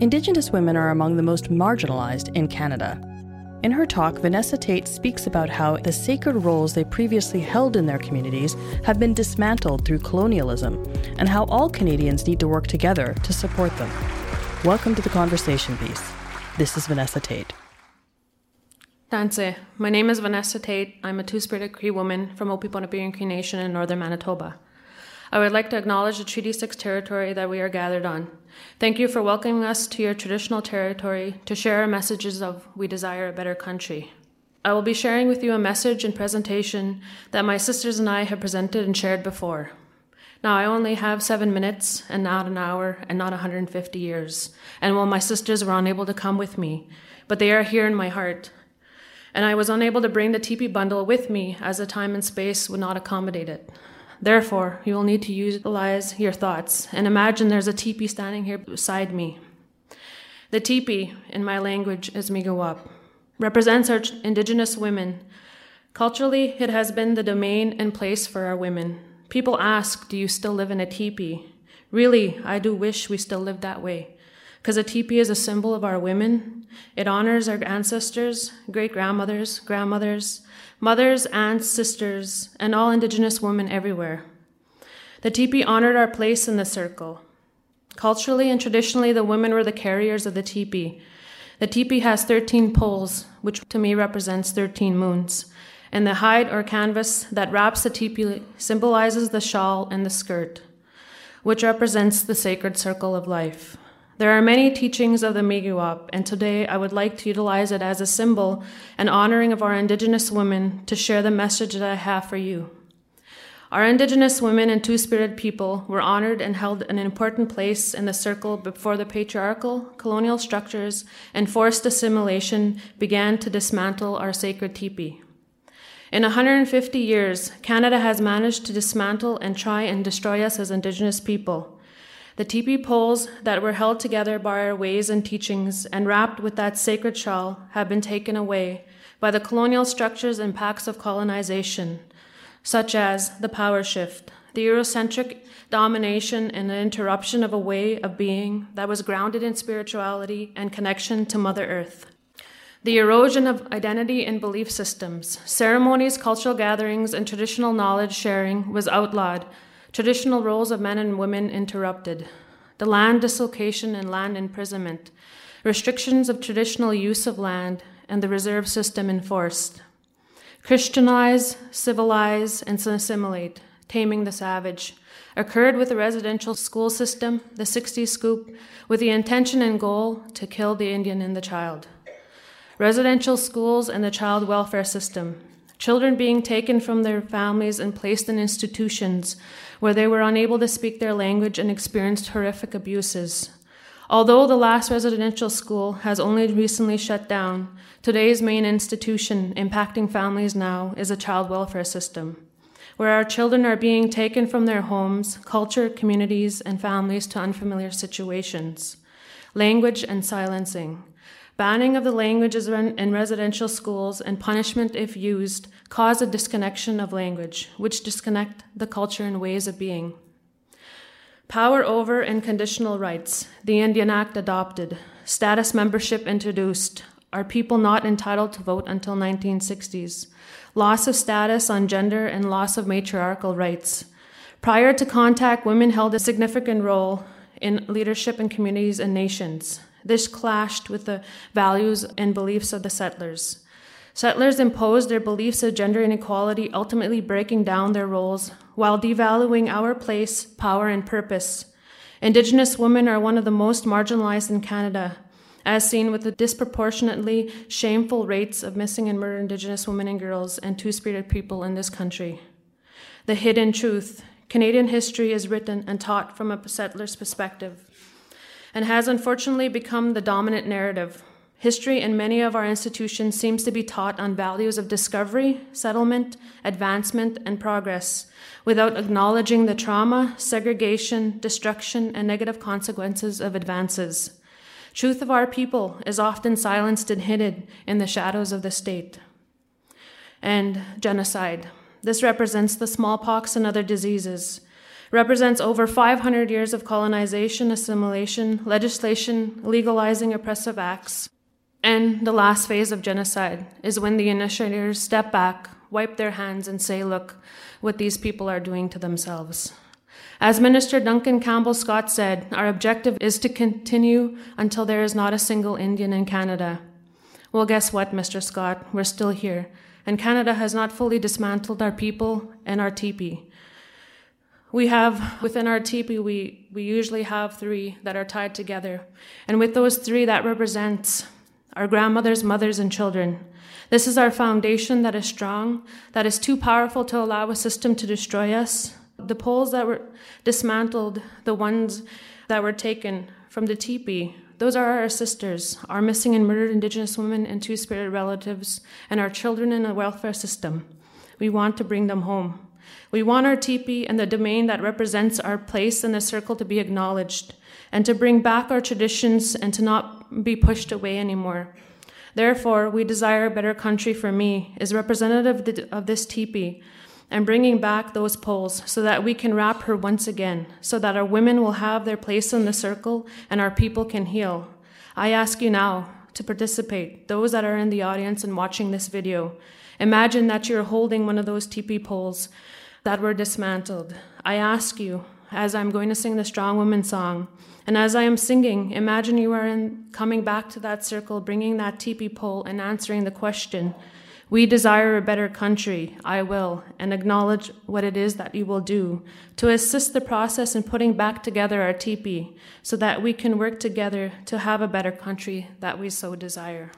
Indigenous women are among the most marginalized in Canada. In her talk, Vanessa Tait speaks about how the sacred roles they previously held in their communities have been dismantled through colonialism, and how all Canadians need to work together to support them. Welcome to the conversation piece. This is Vanessa Tait. Tansi. My name is Vanessa Tait. I'm a two-spirit Cree woman from O-Pipon-Na-Piwin Cree Nation in northern Manitoba. I would like to acknowledge the Treaty 6 territory that we are gathered on. Thank you for welcoming us to your traditional territory to share our messages of we desire a better country. I will be sharing with you a message and presentation that my sisters and I have presented and shared before. Now, I only have seven minutes and not an hour and not 150 years. And while my sisters were unable to come with me, but they are here in my heart. And I was unable to bring the teepee bundle with me as the time and space would not accommodate it. Therefore, you will need to utilize your thoughts and imagine there's a teepee standing here beside me. The teepee, in my language, is mîkiwâhp, represents our indigenous women. Culturally, it has been the domain and place for our women. People ask, Do you still live in a teepee? Really, I do wish we still lived that way. Because a teepee is a symbol of our women. It honors our ancestors, great grandmothers, grandmothers, mothers, aunts, sisters, and all Indigenous women everywhere. The teepee honored our place in the circle. Culturally and traditionally, the women were the carriers of the teepee. The teepee has 13 poles, which to me represents 13 moons, and the hide or canvas that wraps the teepee symbolizes the shawl and the skirt, which represents the sacred circle of life. There are many teachings of the mîkiwâhp, and today I would like to utilize it as a symbol and honoring of our Indigenous women to share the message that I have for you. Our Indigenous women and Two Spirit people were honored and held an important place in the circle before the patriarchal, colonial structures and forced assimilation began to dismantle our sacred teepee. In 150 years, Canada has managed to dismantle and try and destroy us as Indigenous people. The teepee poles that were held together by our ways and teachings and wrapped with that sacred shawl have been taken away by the colonial structures and pacts of colonization, such as the power shift, the Eurocentric domination and the interruption of a way of being that was grounded in spirituality and connection to Mother Earth. The erosion of identity and belief systems, ceremonies, cultural gatherings, and traditional knowledge sharing was outlawed traditional roles of men and women interrupted, the land dislocation and land imprisonment, restrictions of traditional use of land, and the reserve system enforced. Christianize, civilize, and assimilate, taming the savage, occurred with the residential school system, the 60s scoop, with the intention and goal to kill the Indian and the child. Residential schools and the child welfare system, children being taken from their families and placed in institutions where they were unable to speak their language and experienced horrific abuses. Although the last residential school has only recently shut down, today's main institution impacting families now is a child welfare system, where our children are being taken from their homes, culture, communities, and families to unfamiliar situations. Language and silencing. Banning of the languages in residential schools and punishment if used cause a disconnection of language, which disconnect the culture and ways of being. Power over and conditional rights, the Indian Act adopted, status membership introduced, are people not entitled to vote until 1960s, loss of status on gender and loss of matriarchal rights. Prior to contact, women held a significant role in leadership in communities and nations. This clashed with the values and beliefs of the settlers. Settlers imposed their beliefs of gender inequality, ultimately breaking down their roles while devaluing our place, power, and purpose. Indigenous women are one of the most marginalized in Canada, as seen with the disproportionately shameful rates of missing and murdered Indigenous women and girls and two spirited people in this country. The hidden truth Canadian history is written and taught from a settler's perspective and has unfortunately become the dominant narrative. History in many of our institutions seems to be taught on values of discovery, settlement, advancement, and progress without acknowledging the trauma, segregation, destruction, and negative consequences of advances. Truth of our people is often silenced and hidden in the shadows of the state. And genocide. This represents the smallpox and other diseases. Represents over 500 years of colonization, assimilation, legislation legalizing oppressive acts. And the last phase of genocide is when the initiators step back, wipe their hands, and say, Look what these people are doing to themselves. As Minister Duncan Campbell Scott said, our objective is to continue until there is not a single Indian in Canada. Well, guess what, Mr. Scott? We're still here and Canada has not fully dismantled our people and our teepee. We have within our teepee, we, we usually have three that are tied together. And with those three, that represents our grandmothers, mothers, and children. This is our foundation that is strong, that is too powerful to allow a system to destroy us. The poles that were dismantled, the ones that were taken from the teepee, those are our sisters, our missing and murdered Indigenous women and two spirited relatives, and our children in the welfare system. We want to bring them home. We want our teepee and the domain that represents our place in the circle to be acknowledged, and to bring back our traditions and to not be pushed away anymore. Therefore, we desire a better country for me is representative of this teepee and bringing back those poles so that we can wrap her once again, so that our women will have their place in the circle and our people can heal. I ask you now to participate, those that are in the audience and watching this video. Imagine that you're holding one of those teepee poles that were dismantled. I ask you, as I'm going to sing the Strong Woman song, and as I am singing, imagine you are in, coming back to that circle, bringing that teepee pole and answering the question we desire a better country, I will, and acknowledge what it is that you will do to assist the process in putting back together our teepee so that we can work together to have a better country that we so desire.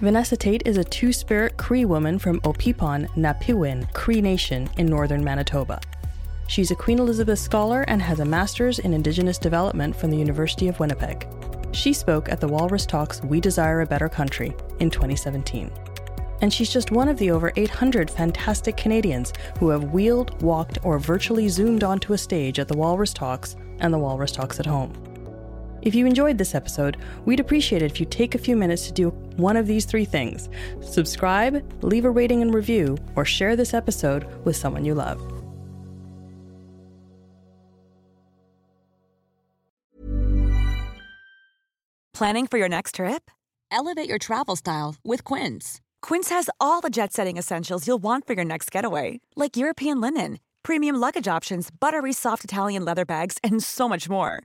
Vanessa Tait is a two spirit Cree woman from Opipon, Napiwin, Cree Nation in northern Manitoba. She's a Queen Elizabeth Scholar and has a Master's in Indigenous Development from the University of Winnipeg. She spoke at the Walrus Talks We Desire a Better Country in 2017. And she's just one of the over 800 fantastic Canadians who have wheeled, walked, or virtually zoomed onto a stage at the Walrus Talks and the Walrus Talks at Home. If you enjoyed this episode, we'd appreciate it if you take a few minutes to do one of these three things subscribe, leave a rating and review, or share this episode with someone you love. Planning for your next trip? Elevate your travel style with Quince. Quince has all the jet setting essentials you'll want for your next getaway, like European linen, premium luggage options, buttery soft Italian leather bags, and so much more.